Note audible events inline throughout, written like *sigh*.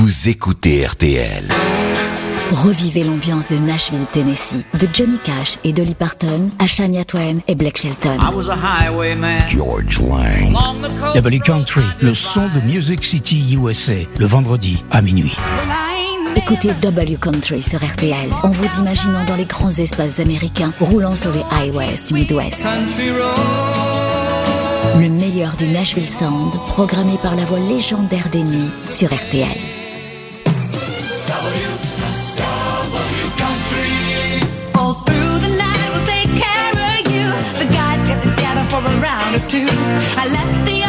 vous écoutez RTL. Revivez l'ambiance de Nashville, Tennessee, de Johnny Cash et Dolly Parton à Shania Twain et Blake Shelton. I was a highwayman. George Lang. W Country, le son de Music City USA, le vendredi à minuit. Écoutez W Country sur RTL en vous imaginant dans les grands espaces américains roulant sur les highways du Midwest. Country road. Le meilleur du Nashville Sound, programmé par la voix légendaire des nuits sur RTL. Or two. I left the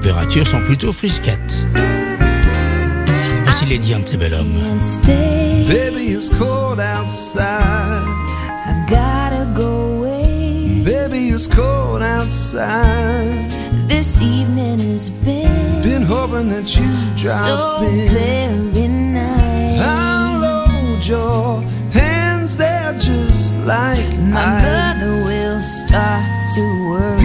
températures sont plutôt frisquettes. Voici Lady Antebellum. and stay. Baby, it's cold outside. I've gotta go away. Baby, it's cold outside. This evening has been Been hoping that you drop so in. very nice. I'll hold your hands there just like My ice. mother will start to worry.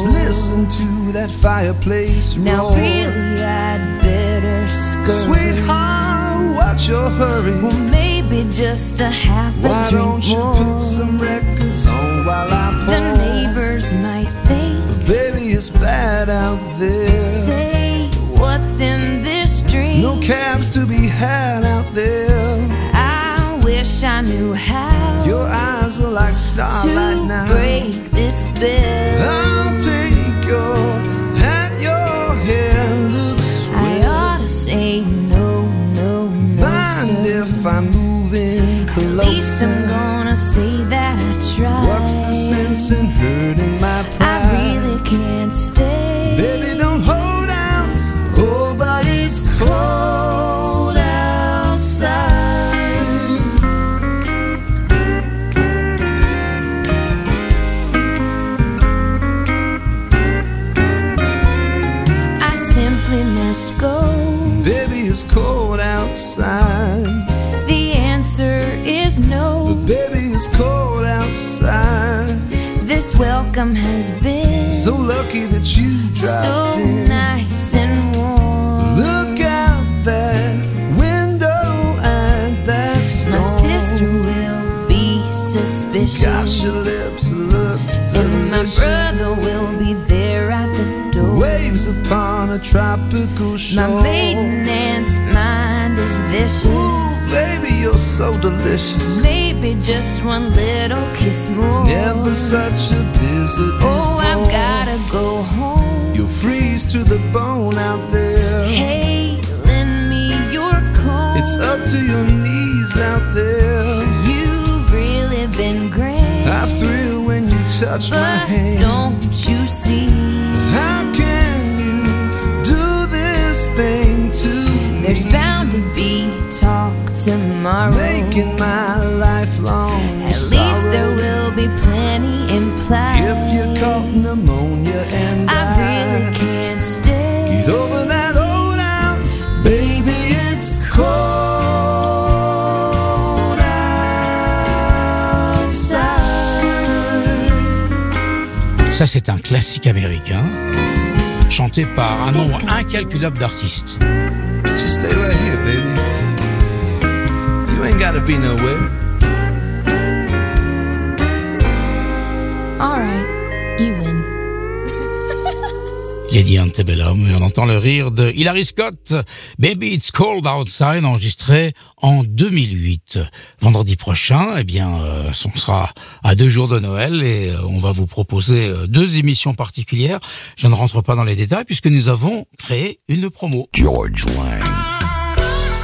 Just listen to that fireplace roar. Now really I'd better scurry. Sweetheart, what's your hurry? Well, maybe just a half a Why drink don't you more. put some records on while I pour? the neighbors might think, but Baby, it's bad out there. say, what's in this drink? No cabs to be had out there. I wish I knew how Your eyes are like starlight to now. break this I'll take your hat, your hair looks I swell. ought to say no, no, no, Mind if I'm moving At least? I'm gonna say that I tried. What's the sense in hurting my welcome has been So lucky that you dropped so in. nice and warm. Look out that window at that storm. My sister will be suspicious. Gosh, your lips look delicious. and my brother will be there at the door. Waves upon a tropical shore. My maiden aunt's mind is vicious. Ooh, baby, you're so delicious. Maybe just one little kiss more. Never such a visit Oh, I've gotta go home. You'll freeze to the bone out there. Hey, lend me your coat. It's up to your knees out there. You've really been great. I thrill when you touch my but hand. don't you see? Tomorrow. making my lifelong At least there will be plenty implied. If you caught pneumonia and I really can't stay. get over that old out, baby, it's cold outside. Ça, c'est un classique américain, chanté par un nombre incalculable d'artistes. Just stay right here, baby. Be nowhere. All right, you win. *laughs* Lady Antebellum, et on entend le rire de Hilary Scott, Baby It's Cold Outside, enregistré en 2008. Vendredi prochain, eh bien, euh, on sera à deux jours de Noël et euh, on va vous proposer euh, deux émissions particulières. Je ne rentre pas dans les détails puisque nous avons créé une promo. George Lang.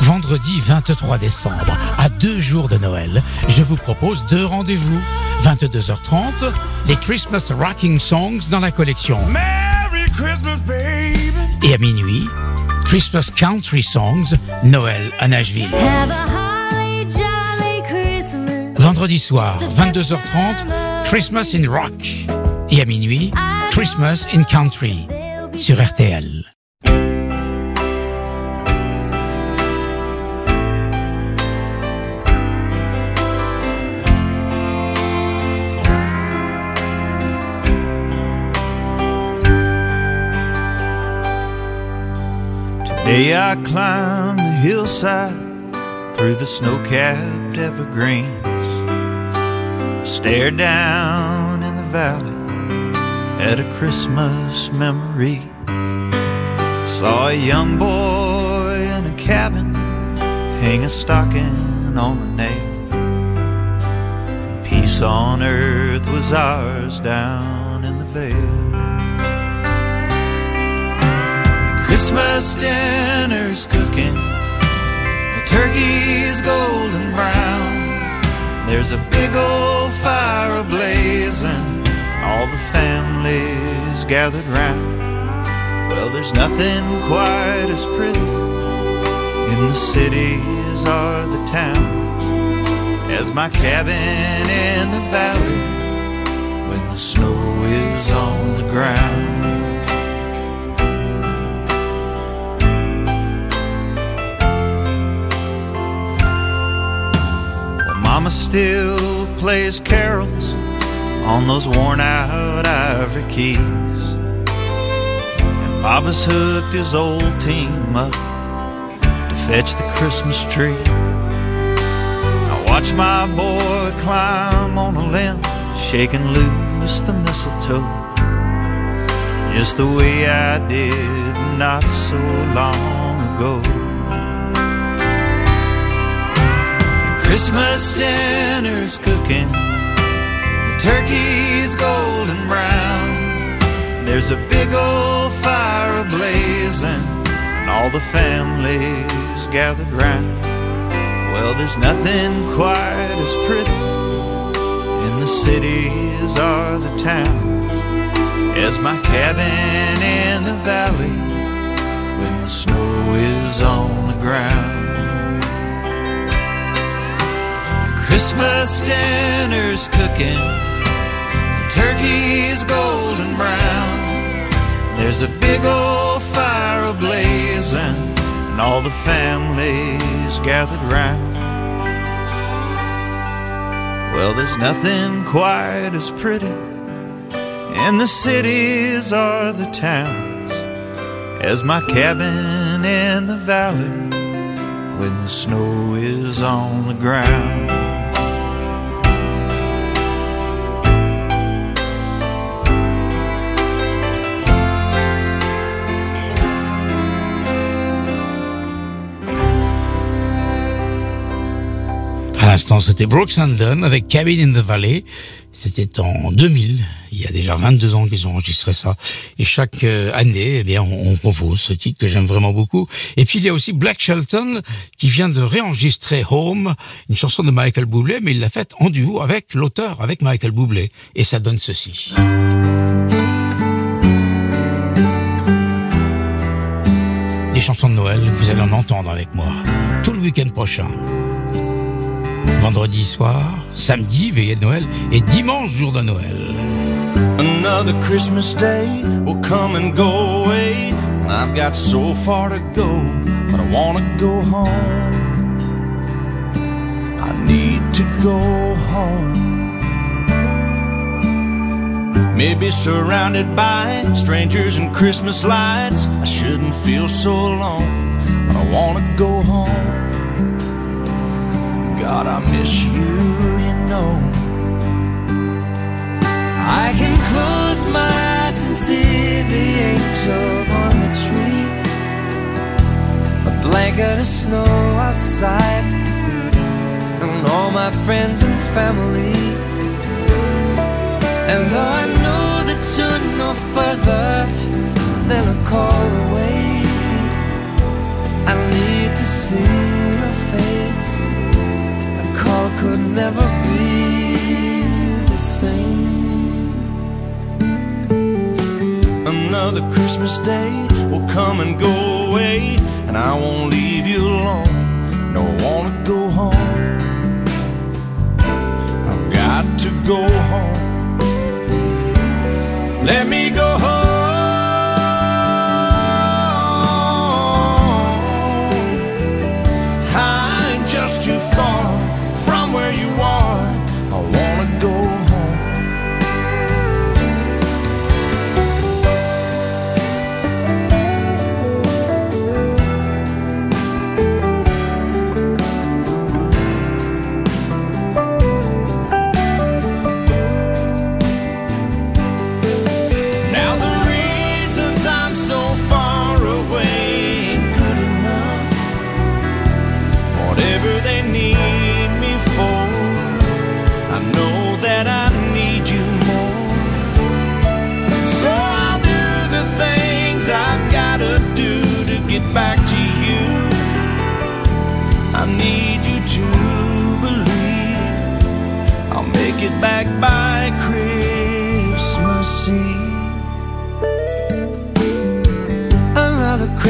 Vendredi 23 décembre, à deux jours de Noël, je vous propose deux rendez-vous. 22h30, les Christmas Rocking Songs dans la collection. Merry Christmas, baby. Et à minuit, Christmas Country Songs, Noël à Nashville. Have a holly jolly Christmas. Vendredi soir, 22h30, Christmas in Rock. Et à minuit, Christmas in Country sur RTL. Today I climbed the hillside through the snow-capped evergreens. I stared down in the valley at a Christmas memory. Saw a young boy in a cabin hang a stocking on a nail. Peace on earth was ours down in the vale. Christmas dinner's cooking. The turkey's golden brown. There's a big old fire ablazing. All the families gathered round. Well, there's nothing quite as pretty in the cities or the towns as my cabin in the valley when the snow is on the ground. Mama still plays carols on those worn out ivory keys. And Baba's hooked his old team up to fetch the Christmas tree. I watch my boy climb on a limb, shaking loose the mistletoe. Just the way I did not so long ago. Christmas dinner's cooking. The turkey's golden brown. There's a big old fire ablazing, and all the families gathered round. Well, there's nothing quite as pretty in the cities or the towns as my cabin in the valley when the snow is on the ground. Christmas dinner's cooking. The turkey's golden brown. There's a big old fire ablazing, and all the families gathered round. Well, there's nothing quite as pretty in the cities or the towns as my cabin in the valley when the snow is on the ground. L'instant, c'était Brooks and Dunn avec Cabin in the Valley. C'était en 2000. Il y a déjà 22 ans qu'ils ont enregistré ça. Et chaque euh, année, eh bien, on, propose ce titre que j'aime vraiment beaucoup. Et puis, il y a aussi Black Shelton qui vient de réenregistrer Home, une chanson de Michael Bublé, mais il l'a faite en duo avec l'auteur, avec Michael Bublé. Et ça donne ceci. Des chansons de Noël, vous allez en entendre avec moi tout le week-end prochain. Vendredi soir, samedi, veillée de Noël, et dimanche, jour de Noël. Another Christmas day will come and go away. And I've got so far to go, but I wanna go home. I need to go home. Maybe surrounded by strangers and Christmas lights, I shouldn't feel so alone, but I wanna go home. God, I miss you, you know. I can close my eyes and see the angel on the tree. A blanket of snow outside, and all my friends and family. And though I know that you're no further than a call away, I need to see your face. Could never be the same. Another Christmas day will come and go away, and I won't leave you alone. No, I wanna go home. I've got to go home. Let me go home. Just too far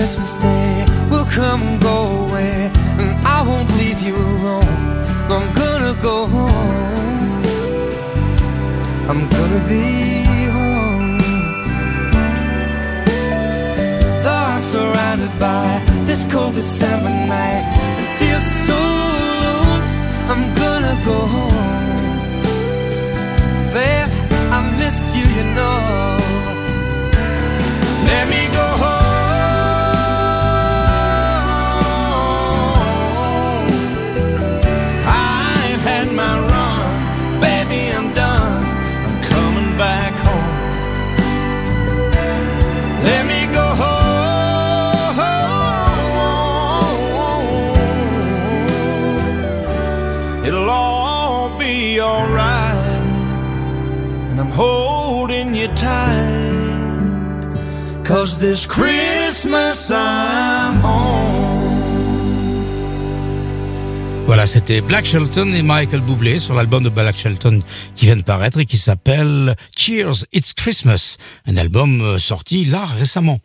Christmas day will come and go away, and I won't leave you alone. I'm gonna go home. I'm gonna be home. Though I'm surrounded by this cold December night, it feels so alone. I'm gonna go home. Babe, I miss you, you know. Let me go home. Cause this Christmas I'm Voilà, c'était Black Shelton et Michael Bublé sur l'album de Black Shelton qui vient de paraître et qui s'appelle Cheers, It's Christmas, un album euh, sorti là récemment.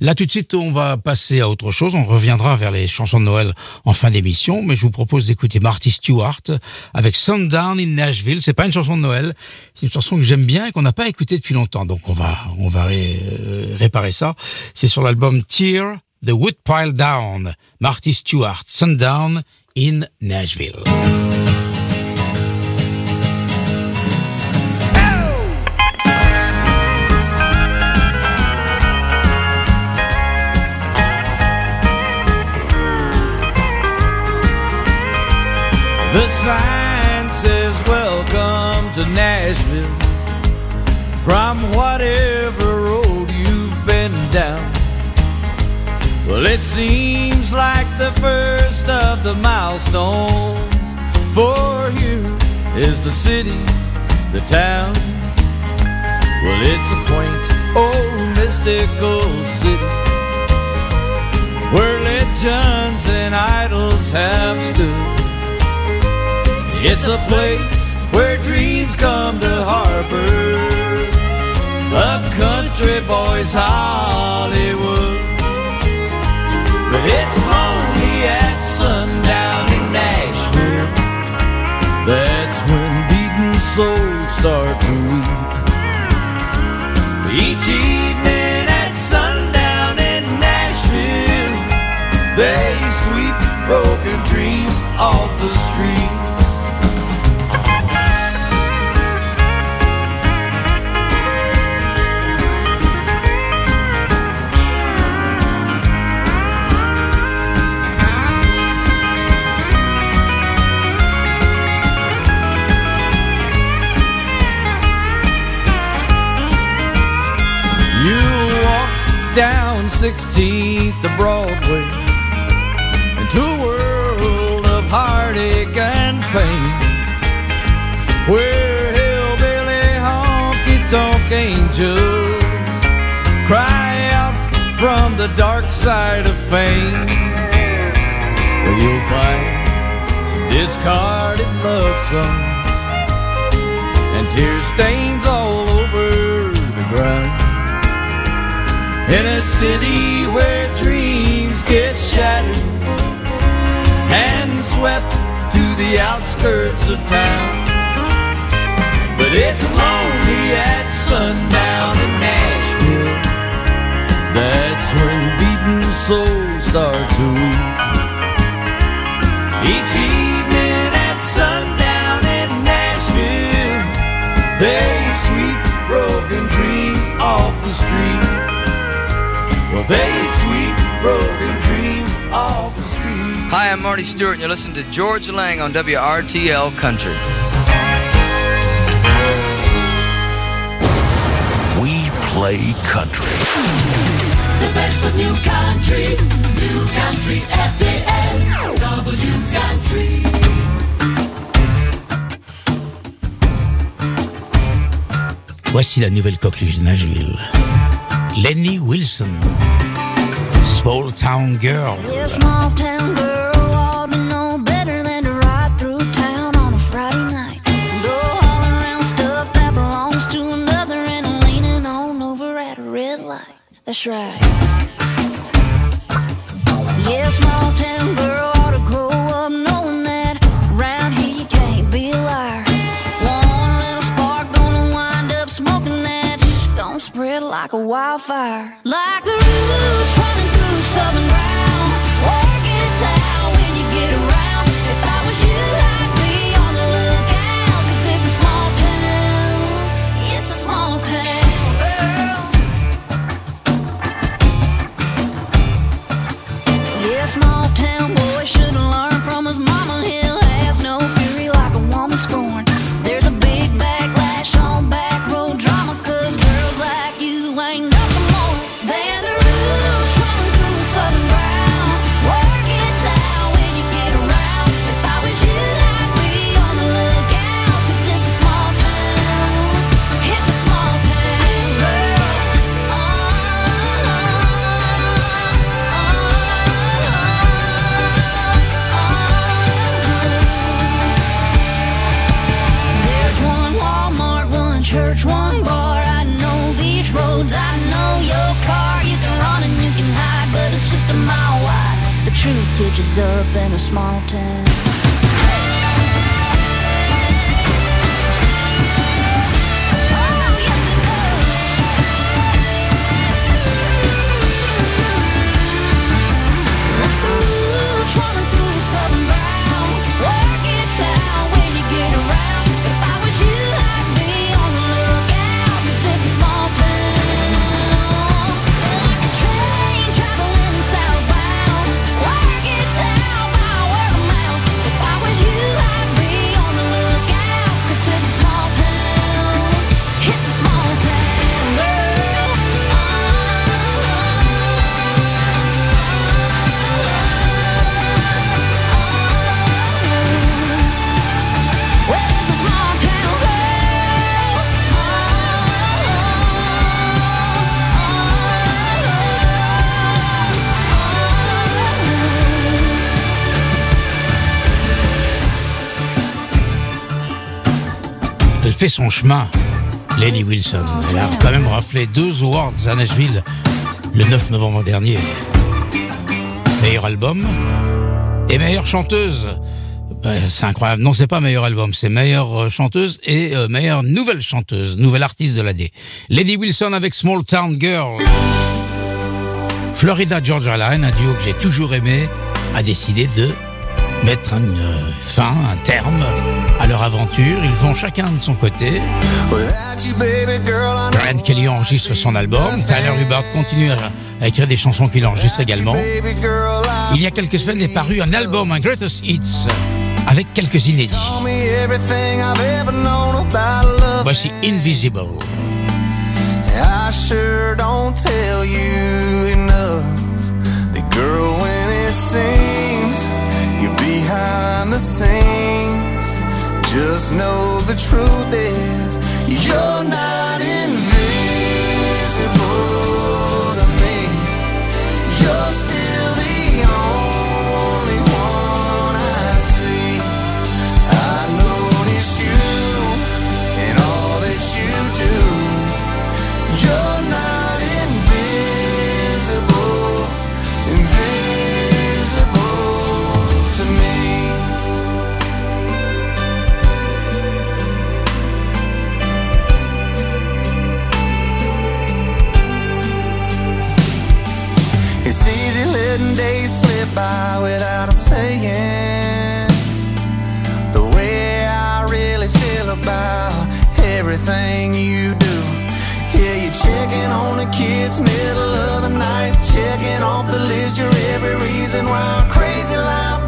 Là tout de suite, on va passer à autre chose. On reviendra vers les chansons de Noël en fin d'émission, mais je vous propose d'écouter Marty Stewart avec Sundown in Nashville. C'est pas une chanson de Noël, c'est une chanson que j'aime bien et qu'on n'a pas écoutée depuis longtemps. Donc on va on va euh, réparer ça. C'est sur l'album Tear The Woodpile Down, Marty Stewart, Sundown in Nashville. The sign says welcome to Nashville From whatever road you've been down Well it seems like the first of the milestones For you is the city, the town Well it's a quaint old mystical city Where legends and idols have stood it's a place where dreams come to harbor. A country boy's Hollywood. It's lonely at sundown in Nashville. That's when beaten souls start to weep. Each evening at sundown in Nashville, they sweep broken dreams off the street. 16th of Broadway into a world of heartache and pain where hillbilly honky tonk angels cry out from the dark side of fame. Where you'll find some discarded love songs and tear stains all over the ground. In a city where dreams get shattered and swept to the outskirts of town. But it's lonely at sundown in Nashville. That's when beaten souls start to weep. Each evening at sundown in Nashville, they sweep broken dreams off the street. Well, they sweep broken dreams off the street. Hi, I'm Marty Stuart, and you're listening to Georges Lang on WRTL Country. We play country. The best of new country, new country FDL, W country. Voici la nouvelle coqueluche de Nashville. Lainey Wilson. Small Town Girl. Yeah, small town girl better than ride through town on a Friday night. No one around stuff that belongs to wildfire. Like catches up in a small town. Fait son chemin, Lenny Wilson. Elle a quand même raflé deux awards à Nashville le 9 novembre dernier. Meilleur album et meilleure chanteuse. Ben, c'est incroyable. Non, c'est pas meilleur album, c'est meilleure euh, chanteuse et euh, meilleure nouvelle chanteuse, nouvelle artiste de l'année. Lenny Wilson avec Small Town Girl. Florida Georgia Line, un duo que j'ai toujours aimé, a décidé de mettre une euh, fin, un terme à leur aventure. Ils vont chacun de son côté. Brian Kelly enregistre son album. Tyler Hubbard continue à, écrire des chansons qu'il enregistre également. Il y a quelques semaines est paru un album, un Greatest Hits, avec quelques inédits. Voici Invisible. Just know the truth is you're not by without a saying the way I really feel about everything you do. Yeah, you're checking on the kids middle of the night, checking off the list your every reason why crazy life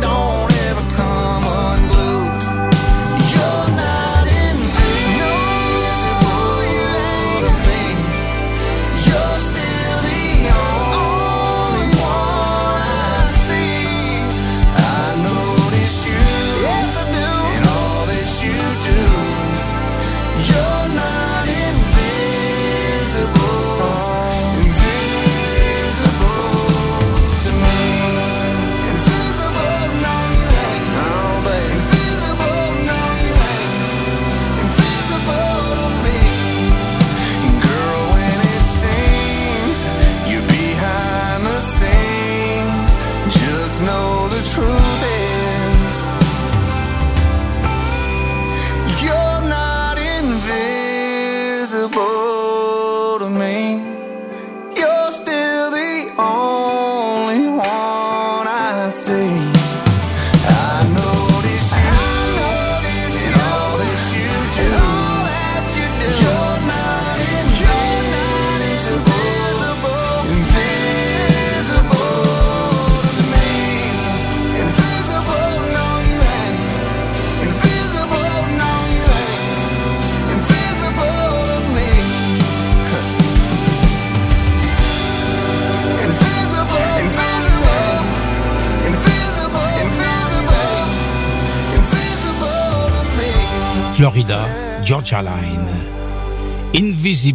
Il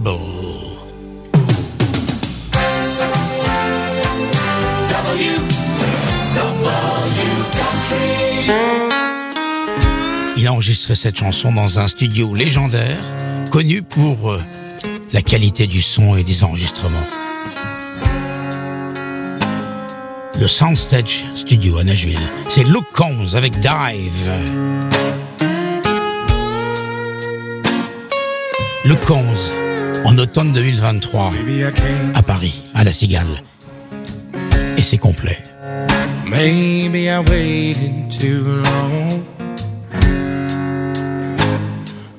a enregistré cette chanson dans un studio légendaire, connu pour euh, la qualité du son et des enregistrements. Le Soundstage Studio à Nashville. C'est Luke Combs avec Dive. Luke Combs, en automne 2023, à Paris, à La Cigale. Et c'est complet. Maybe I waited too long.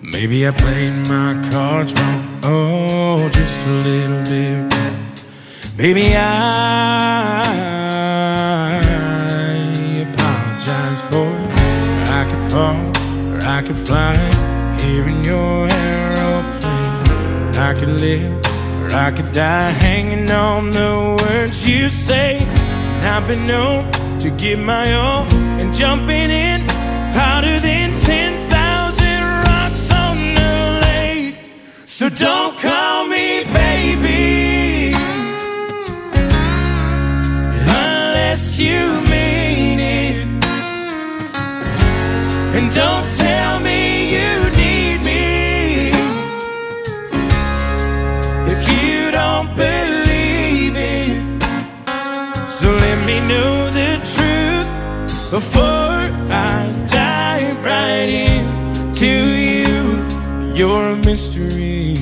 Maybe I played my cards wrong. Oh, just a little bit. Baby, I apologize for it. I could fall or I could fly here in your aeroplane. I could live or I could die hanging on the words you say. And I've been known to give my all and jumping in harder than 10,000 rocks on the lake. So don't call me baby unless you mean it. And don't tell me before I dive right into you. You're a mystery.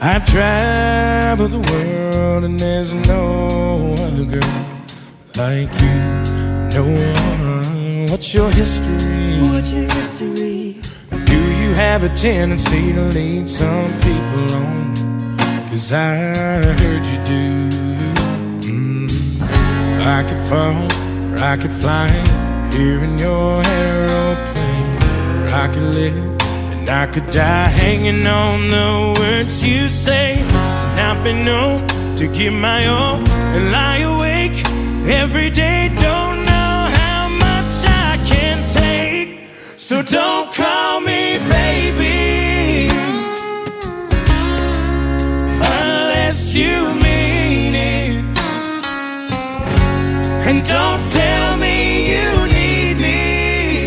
I've traveled the world and there's no other girl like you. No one. What's your history? What's your history? Do you have a tendency to lead some people on? Cause I heard you do. Mm. I could fall or I could fly here in your aeroplane. I could live and I could die hanging on the words you say. And I've been known to give my all and lie awake every day. Don't know how much I can take. So don't call me baby unless you And don't tell me you need me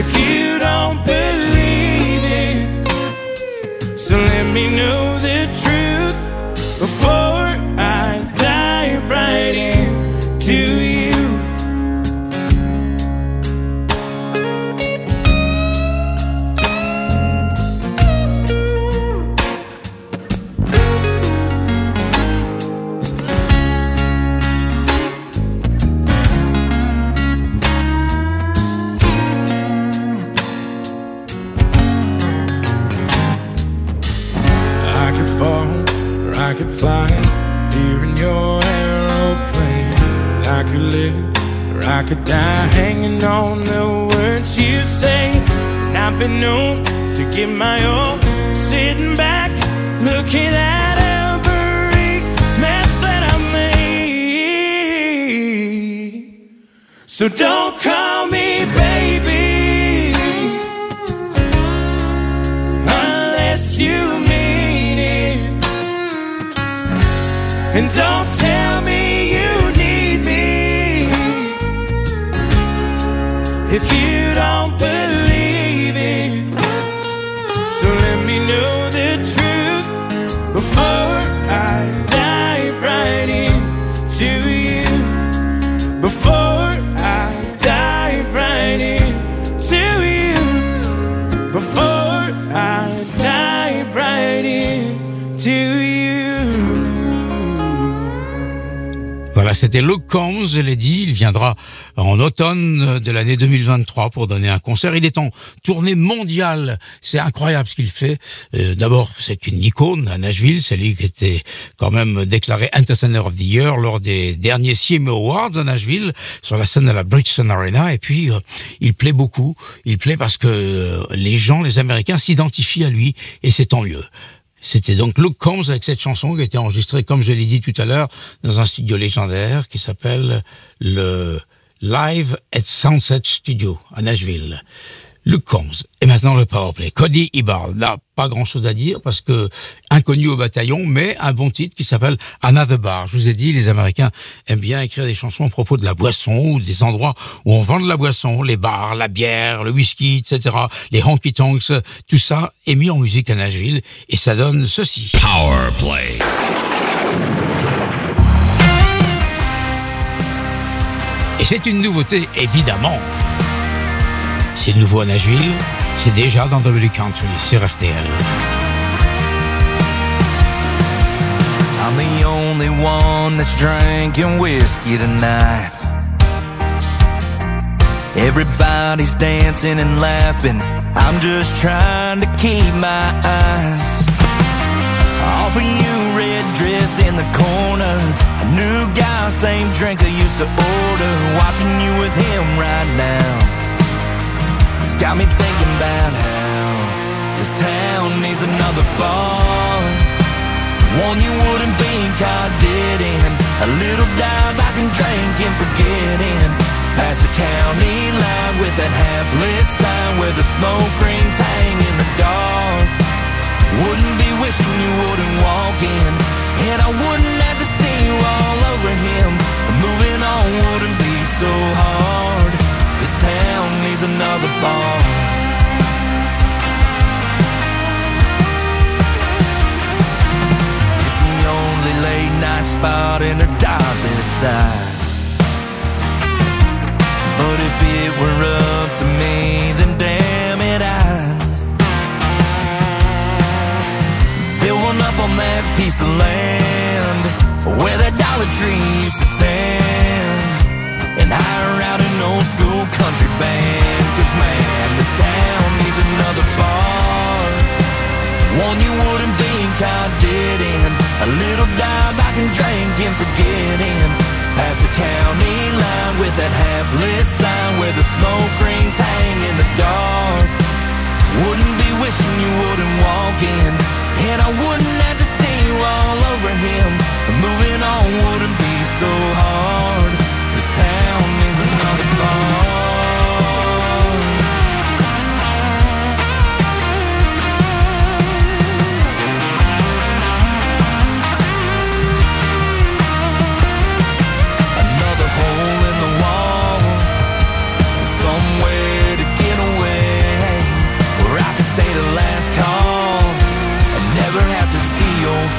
if you don't believe it. So let me know I could die hanging on the words you say. And I've been known to give my all, sitting back, looking at every mess that I made. So don't call me baby unless you mean it. And don't tell me if you don't believe c'était Luke Combs, je l'ai dit, il viendra en automne de l'année 2023 pour donner un concert. Il est en tournée mondiale, c'est incroyable ce qu'il fait. Euh, D'abord, c'est une icône à Nashville, c'est lui qui était quand même déclaré Entertainer of the Year lors des derniers CMA Awards à Nashville, sur la scène de la Bridgestone Arena. Et puis, euh, il plaît beaucoup, il plaît parce que euh, les gens, les Américains s'identifient à lui, et c'est tant mieux. C'était donc Luke Combs avec cette chanson qui a été enregistrée, comme je l'ai dit tout à l'heure, dans un studio légendaire qui s'appelle le Live at Sunset Studio à Nashville. Luke Combs. Et maintenant le powerplay. Cody Ibbard. Là, pas grand chose à dire parce que inconnu au bataillon, mais un bon titre qui s'appelle Another Bar. Je vous ai dit, les Américains aiment bien écrire des chansons à propos de la boisson ou des endroits où on vend de la boisson, les bars, la bière, le whisky, etc. Les honky tonks, tout ça est mis en musique à Nashville et ça donne ceci. Power play. Et c'est une nouveauté, évidemment. C'est nouveau à Nashville, c'est déjà dans W Country sur RTL. I'm the only one that's drinking whiskey tonight. Everybody's dancing and laughing. I'm just trying to keep my eyes off of you, red dress in the corner. A new guy, same drink I used to order. Watching you with him right now. Got me thinking about how this town needs another bar. One you wouldn't be caught dead in. A little dive I can drink and forget in. Past the county line with that half-lit sign where the smoke rings hang in the dark. Wouldn't be wishing you wouldn't walk in. And I wouldn't have to see you all over him. Moving on wouldn't be so hard. Town needs another bar. It's the only late night spot in her darkest sides. But if it were up to me, then damn it, I'd build one up on that piece of land where that Dollar Tree used to stand and hire out an old school country band. Cause man, this town needs another bar. One you wouldn't be caught dead in. A little dive I can drink and forget in. Past the county line with that half-lit sign where the smoke rings hang in the dark. Wouldn't be wishing you wouldn't walk in. And I wouldn't have to see you all over him. Moving on wouldn't be so hard.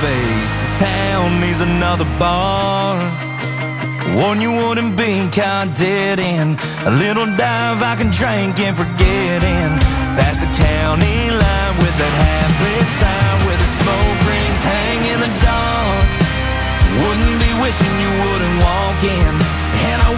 Face. This town needs another bar. One you wouldn't be caught dead in. A little dive I can drink and forget in. Past the county line with that half-lit sign where the smoke rings hang in the dark. Wouldn't be wishing you wouldn't walk in. And I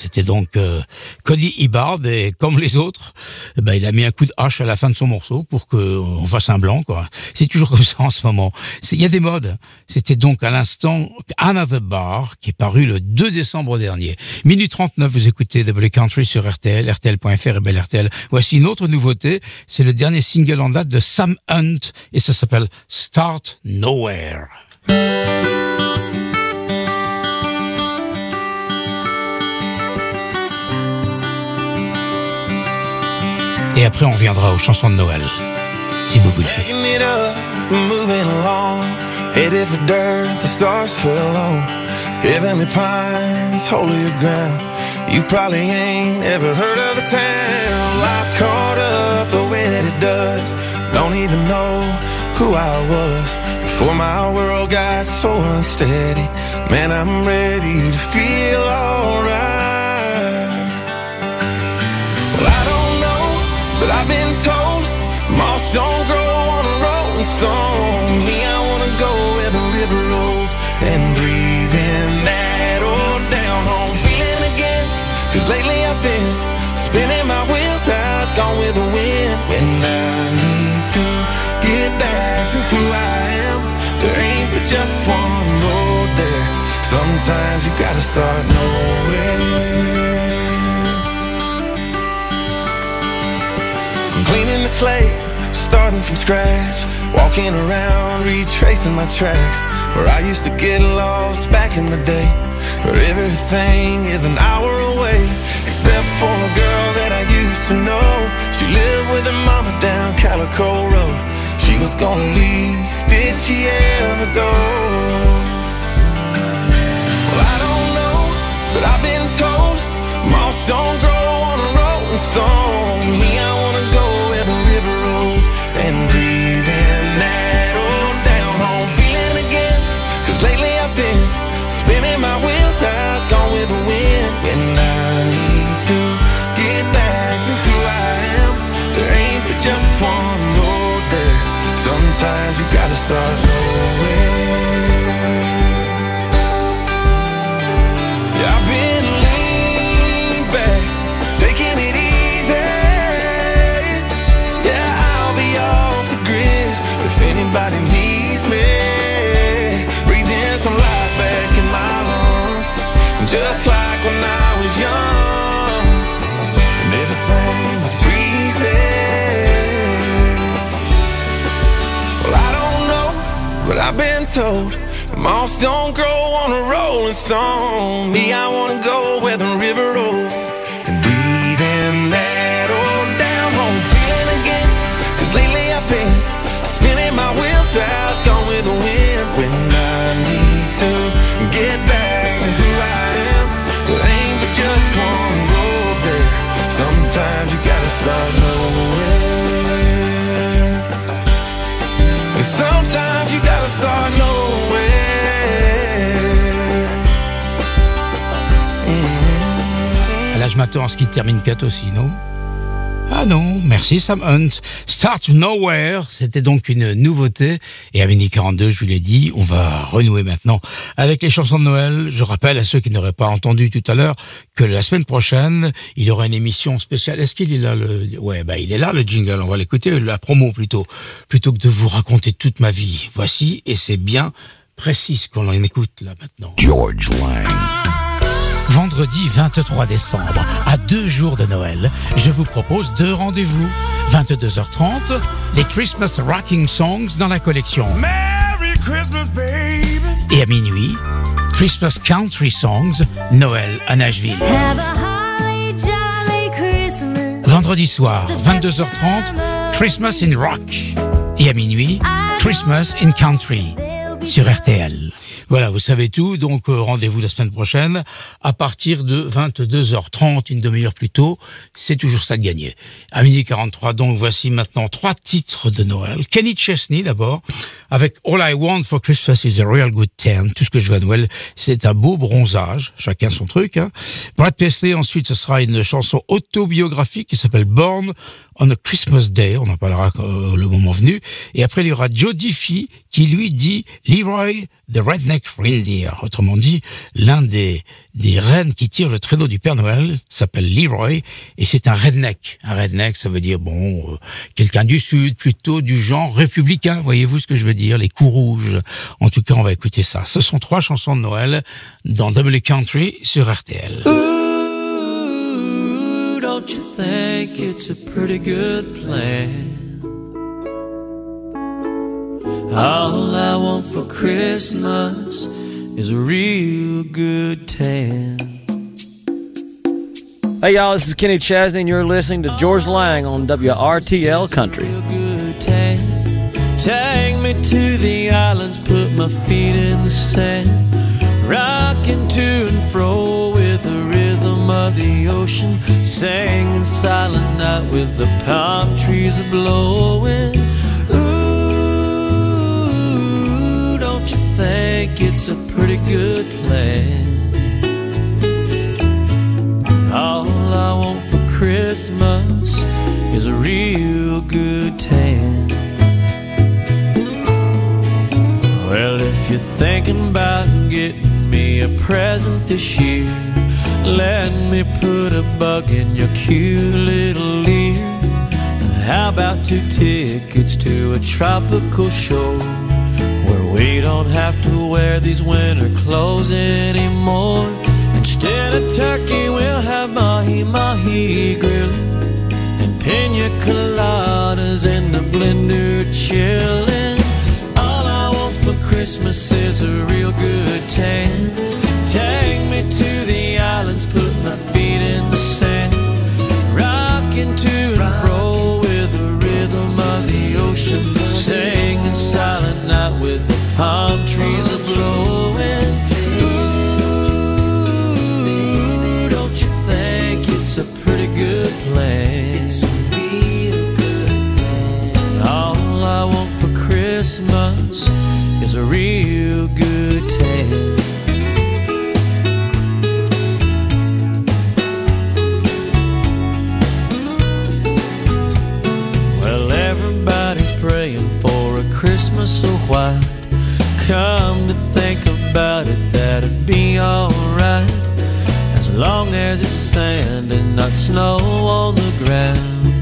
c'était donc euh, Cody Hibbard et comme les autres, eh ben, il a mis un coup de hache à la fin de son morceau pour qu'on fasse un blanc. quoi. C'est toujours comme ça en ce moment. Il y a des modes. C'était donc à l'instant Another Bar qui est paru le 2 décembre dernier. Minute 39, vous écoutez W Country sur RTL, RTL.fr et Belle. Voici une autre nouveauté. C'est le dernier single en date de Sam Hunt et ça s'appelle Start Nowhere. Et après, on reviendra aux chansons de Noël, si vous voulez. You probably ain't ever heard of the town. Life caught up the way that it does. Don't even know who I was before my world got so unsteady. Man, I'm ready to feel alright. Who I am, there ain't but just one road there. Sometimes you gotta start nowhere. I'm cleaning the slate, starting from scratch. Walking around, retracing my tracks. Where I used to get lost back in the day. Where everything is an hour away. Except for a girl that I used to know. She lived with her mama down Calico Road. Was gonna leave, did she ever go? Well, I don't know, but I've been told moss don't grow on a rolling stone. Told moss don't grow on a rolling stone. Me, I wanna go where the river rolls À ce qu'il termine 4 aussi, non? Ah non, merci Sam Hunt. Start Nowhere, c'était donc une nouveauté. Et à Mini 42, je vous l'ai dit, on va renouer maintenant avec les chansons de Noël. Je rappelle à ceux qui n'auraient pas entendu tout à l'heure que la semaine prochaine, il y aura une émission spéciale. Est-ce qu'il est là le Ouais, bah il est là le jingle. On va l'écouter, la promo plutôt, plutôt que de vous raconter toute ma vie. Voici, et c'est bien précis qu'on en écoute là maintenant. George Lang. Vendredi 23 décembre, à deux jours de Noël, je vous propose deux rendez-vous. 22h30, les Christmas Rocking Songs dans la collection. Merry Christmas, baby. Et à minuit, Christmas Country Songs, Noël à Nashville. Have a holly jolly Christmas. Vendredi soir, 22h30, Christmas in Rock. Et à minuit, Christmas in Country sur RTL. Voilà, vous savez tout, donc euh, rendez-vous la semaine prochaine à partir de 22h30, une demi-heure plus tôt. C'est toujours ça de gagner. À minuit 43, donc voici maintenant trois titres de Noël. Kenny Chesney d'abord, avec All I Want for Christmas is a Real Good Tan. Tout ce que je veux à Noël, c'est un beau bronzage. Chacun son truc. Hein. Brad Paisley, ensuite, ce sera une chanson autobiographique qui s'appelle Born on a Christmas Day. On en parlera euh, le moment venu. Et après, il y aura Joe Diffie qui lui dit Leroy the Redneck Reindeer. Autrement dit, l'un des, des rennes qui tire le traîneau du Père Noël s'appelle Leroy et c'est un redneck. Un redneck, ça veut dire, bon, euh, quelqu'un du Sud, plutôt du genre républicain. Voyez-vous ce que je veux dire? Les coups rouges. En tout cas, on va écouter ça. Ce sont trois chansons de Noël dans Double Country sur RTL. Don't you think it's a pretty good plan? All I want for Christmas is a real good tan. Hey y'all, this is Kenny Chesney, and you're listening to Georges Lang on WRTL Country. Tan. Take me to the islands, put my feet in the sand, rocking to and fro of the ocean, sang singing silent night with the palm trees a blowing. Ooh, don't you think it's a pretty good plan? All I want for Christmas is a real good tan. Well, if you're thinking about getting me a present this year, let me put a bug in your cute little ear. How about two tickets to a tropical show where we don't have to wear these winter clothes anymore? Instead of turkey, we'll have mahi mahi grilling and pina coladas in the blender chilling. Plan. All I want for Christmas is a real good tan. Well, everybody's praying for a Christmas so white. Come to think about it, that'd be alright. As long as it's sand and not snow on the ground.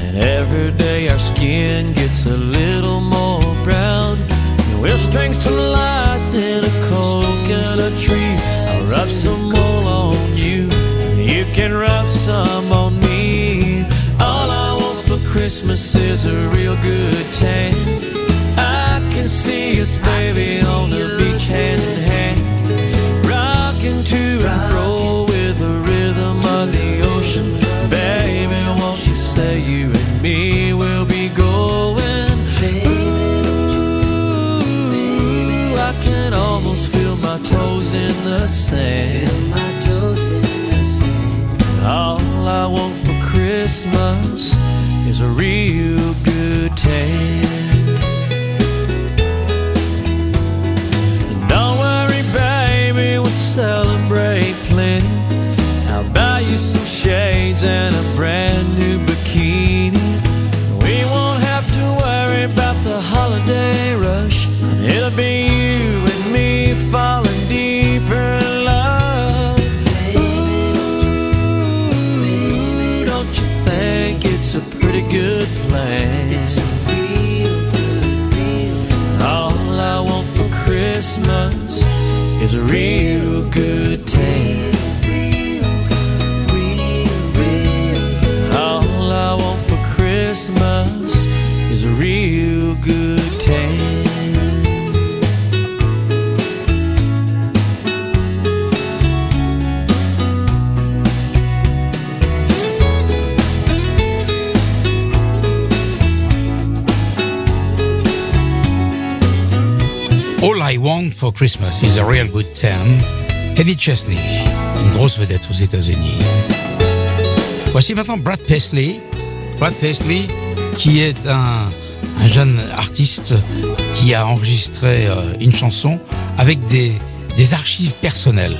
And every day our skin gets a little more brown. And we'll string some lights in a coconut tree. I'll rub some wool on you, and you can rub some on me. All I want for Christmas is a real good tan. I can see us, baby, on the beach hand in hand, rocking to and fro my toes in the sand. All I want for Christmas is a real good tan. Is real for Christmas is a Real Good Time. Kenny Chesney, une grosse vedette aux États-Unis. Voici maintenant Brad Paisley. Brad Paisley, qui est un, un jeune artiste qui a enregistré euh, une chanson avec des, des archives personnelles.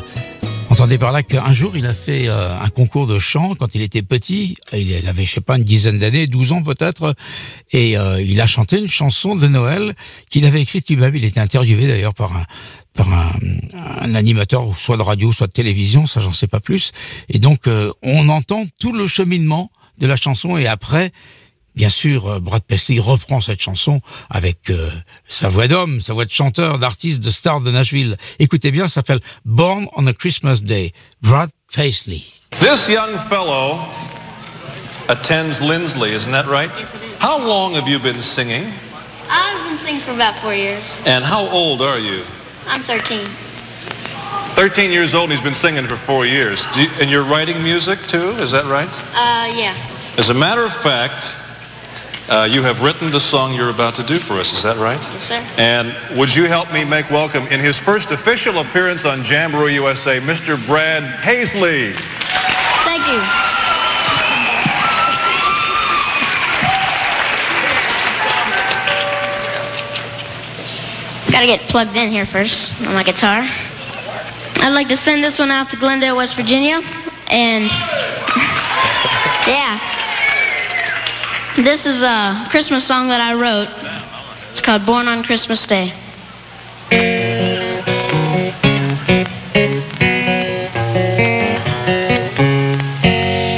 Entendez par là qu'un jour, il a fait euh, un concours de chant quand il était petit. Il avait, je sais pas, une dizaine d'années, 12 ans peut-être. Et euh, il a chanté une chanson de Noël qu'il avait écrite lui-même. Il était interviewé d'ailleurs par un, par un, un animateur, soit de radio, soit de télévision, ça j'en sais pas plus. Et donc, euh, on entend tout le cheminement de la chanson. Et après, Bien sûr, euh, Brad Paisley reprend cette chanson avec euh, sa voix d'homme, sa voix de chanteur, d'artiste, de star de Nashville. Écoutez bien, ça s'appelle Born on a Christmas Day. Brad Paisley. This young fellow attends Lindsley, isn't that right? How long have you been singing? I've been singing for about four years. And how old are you? I'm 13. 13 years old and he's been singing for four years. Do you- and you're writing music too, is that right? Uh, yeah. As a matter of fact, uh, you have written the song you're about to do for us, is that right? Yes, sir. And would you help me make welcome in his first official appearance on Jamboree USA, Mr. Brad Paisley. Thank you. Gotta get plugged in here first on my guitar. I'd like to send this one out to Glendale, West Virginia. And *laughs* yeah, this is a Christmas song that I wrote. It's called Born on Christmas Day.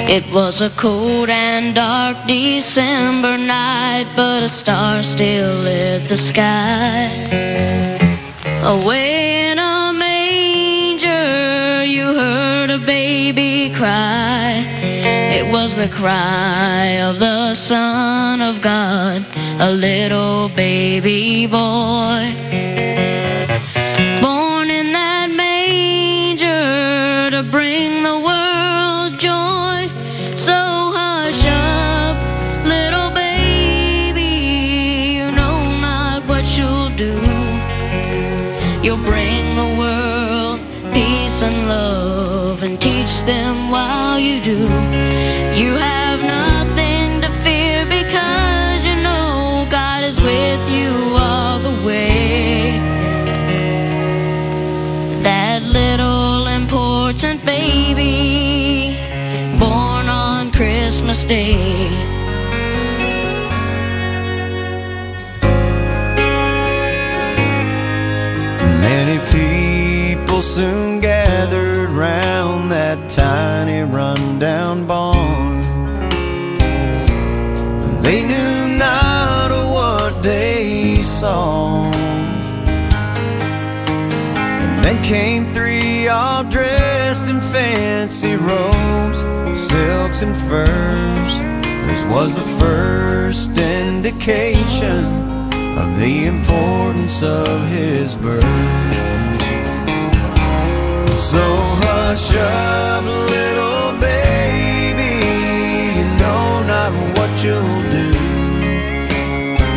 It was a cold and dark December night, but a star still lit the sky. Away in a manger, you heard a baby cry. Was the cry of the Son of God, a little baby boy. Came three all dressed in fancy robes, silks and furs. This was the first indication of the importance of his birth. So hush up, little baby, you know not what you'll do.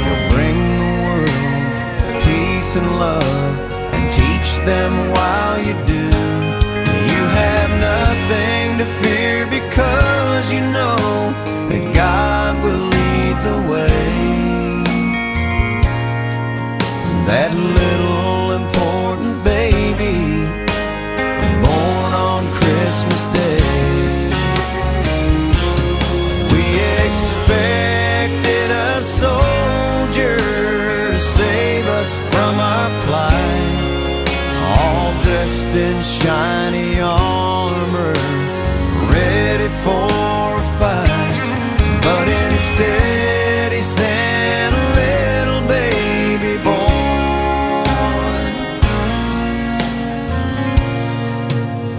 You'll bring the world peace and love them while you do. You have nothing to fear because you know that God will lead the way. That little shiny armor, ready for a fight. But instead, he sent a little baby boy.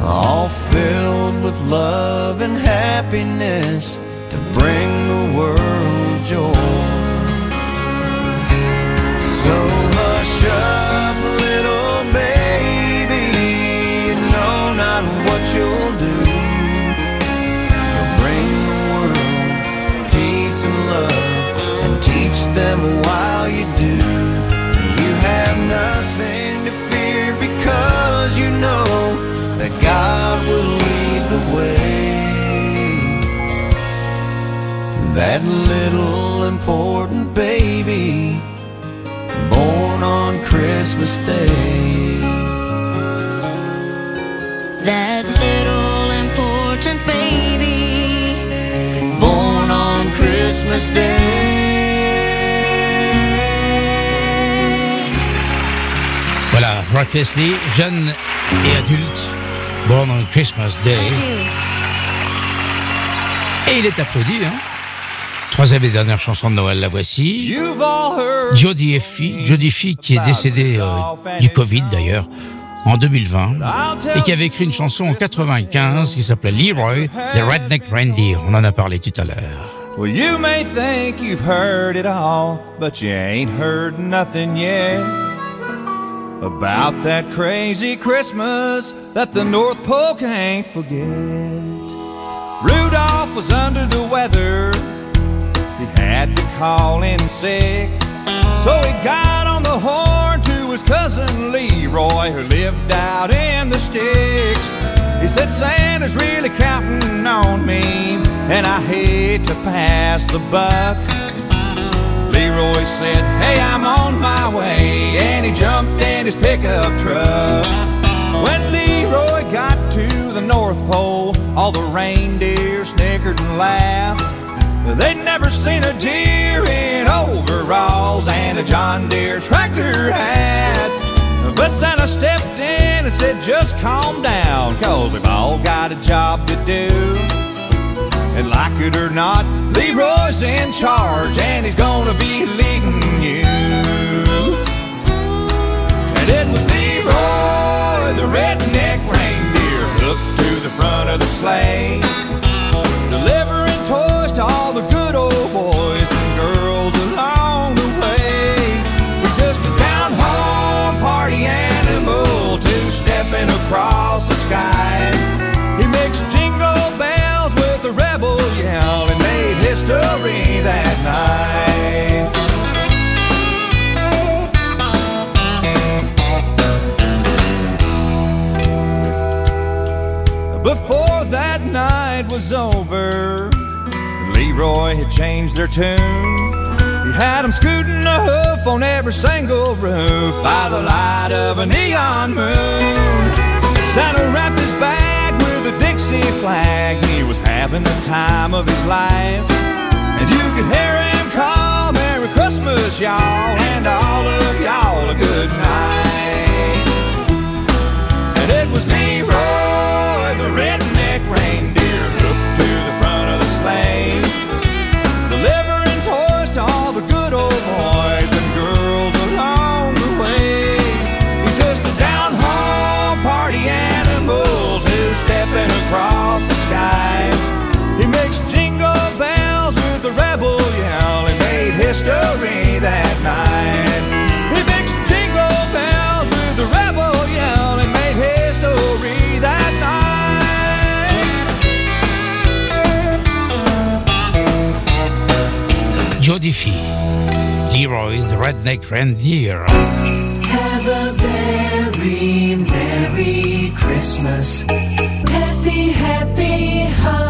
all filled with love and happiness That little important baby born on Christmas Day. That little important baby. Born on Christmas Day. Voilà, Brad Paisley, jeune et adulte, born on Christmas Day. Et il est applaudi, hein. Troisième et dernière chanson de Noël, la voici. Jodie Effie, Jodie Effie qui est décédée euh, du Covid d'ailleurs en 2020 et qui avait écrit une chanson en 95 qui s'appelait Leroy, The Redneck Reindeer. On en a parlé tout à l'heure. Well, you may think you've heard it all, but you ain't heard nothing yet about that crazy Christmas that the North Pole can't forget. Rudolph was under the weather, he had to call in sick, so he got on the horn to his cousin Leroy, who lived out in the sticks. He said, Santa's really counting on me, and I hate to pass the buck. Leroy said, Hey, I'm on my way, and he jumped in his pickup truck. When Leroy got to the North Pole, all the reindeer snickered and laughed. They'd never seen a deer in overalls and a John Deere tractor hat. But Santa stepped in and said, just calm down, cause we've all got a job to do. And like it or not, Leroy's in charge and he's gonna be leading you. And it was Leroy, the redneck reindeer, hooked to the front of the sleigh. Changed their tune. He had them scooting a hoof on every single roof by the light of a neon moon. Santa wrapped his bag with a Dixie flag. He was having the time of his life. And you could hear him call Merry Christmas, y'all, and all of y'all a good night. And it was Leroy, the redneck reindeer, made history that night. He makes jingle bells with a rebel yell and made history that night. Joe Diffie, Leroy, The Redneck Reindeer. Have a very Merry Christmas. Happy, happy holidays.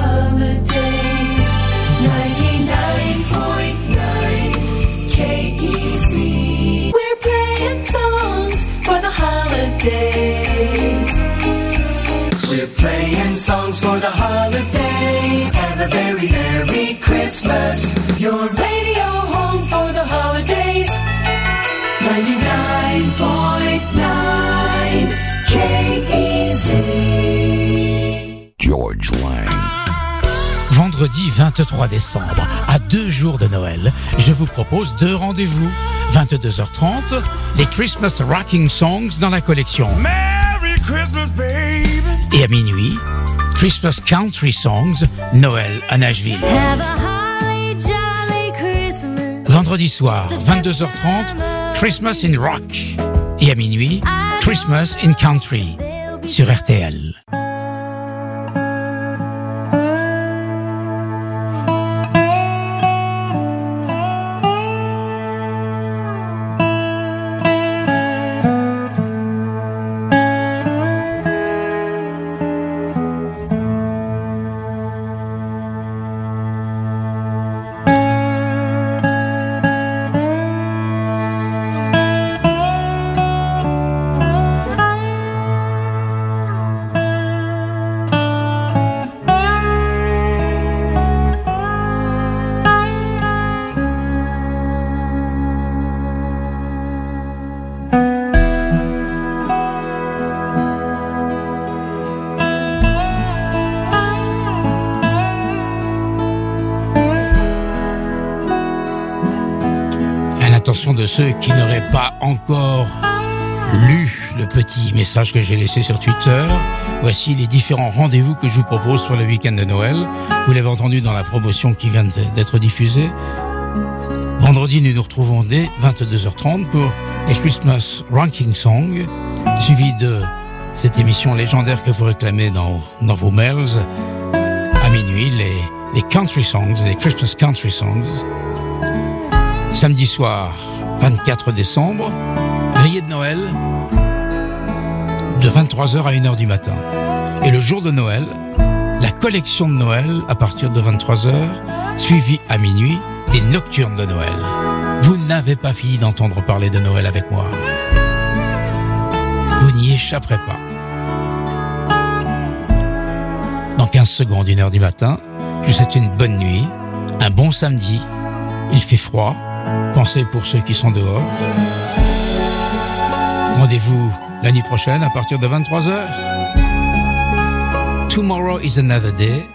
We're playing songs for the holiday. Have a very Merry Christmas. Your radio home for the holidays. 99.9 KEZ. Georges Lang. Vendredi 23 décembre, à deux jours de Noël, je vous propose deux rendez-vous. 22h30, les Christmas Rocking Songs dans la collection. Merry Christmas, baby. Et à minuit, Christmas Country Songs, Noël à Nashville. Have a holly jolly Christmas. Vendredi soir, 22h30, Christmas in Rock. Et à minuit, Christmas in Country sur RTL. Ceux qui n'auraient pas encore lu le petit message que j'ai laissé sur Twitter, voici les différents rendez-vous que je vous propose pour le week-end de Noël. Vous l'avez entendu dans la promotion qui vient d'être diffusée. Vendredi, nous nous retrouvons dès 22h30 pour les Christmas Ranking Song, suivi de cette émission légendaire que vous réclamez dans, dans vos mails à minuit, les, les Country Songs, les Christmas Country Songs. Samedi soir, 24 décembre, veillée de Noël, de 23h à 1h du matin. Et le jour de Noël, la collection de Noël à partir de 23h, suivie à minuit des nocturnes de Noël. Vous n'avez pas fini d'entendre parler de Noël avec moi. Vous n'y échapperez pas. Dans 15 secondes, 1h du matin, je vous souhaite une bonne nuit, un bon samedi. Il fait froid. Pensez pour ceux qui sont dehors. Rendez-vous la nuit prochaine à partir de 23h. Tomorrow is another day.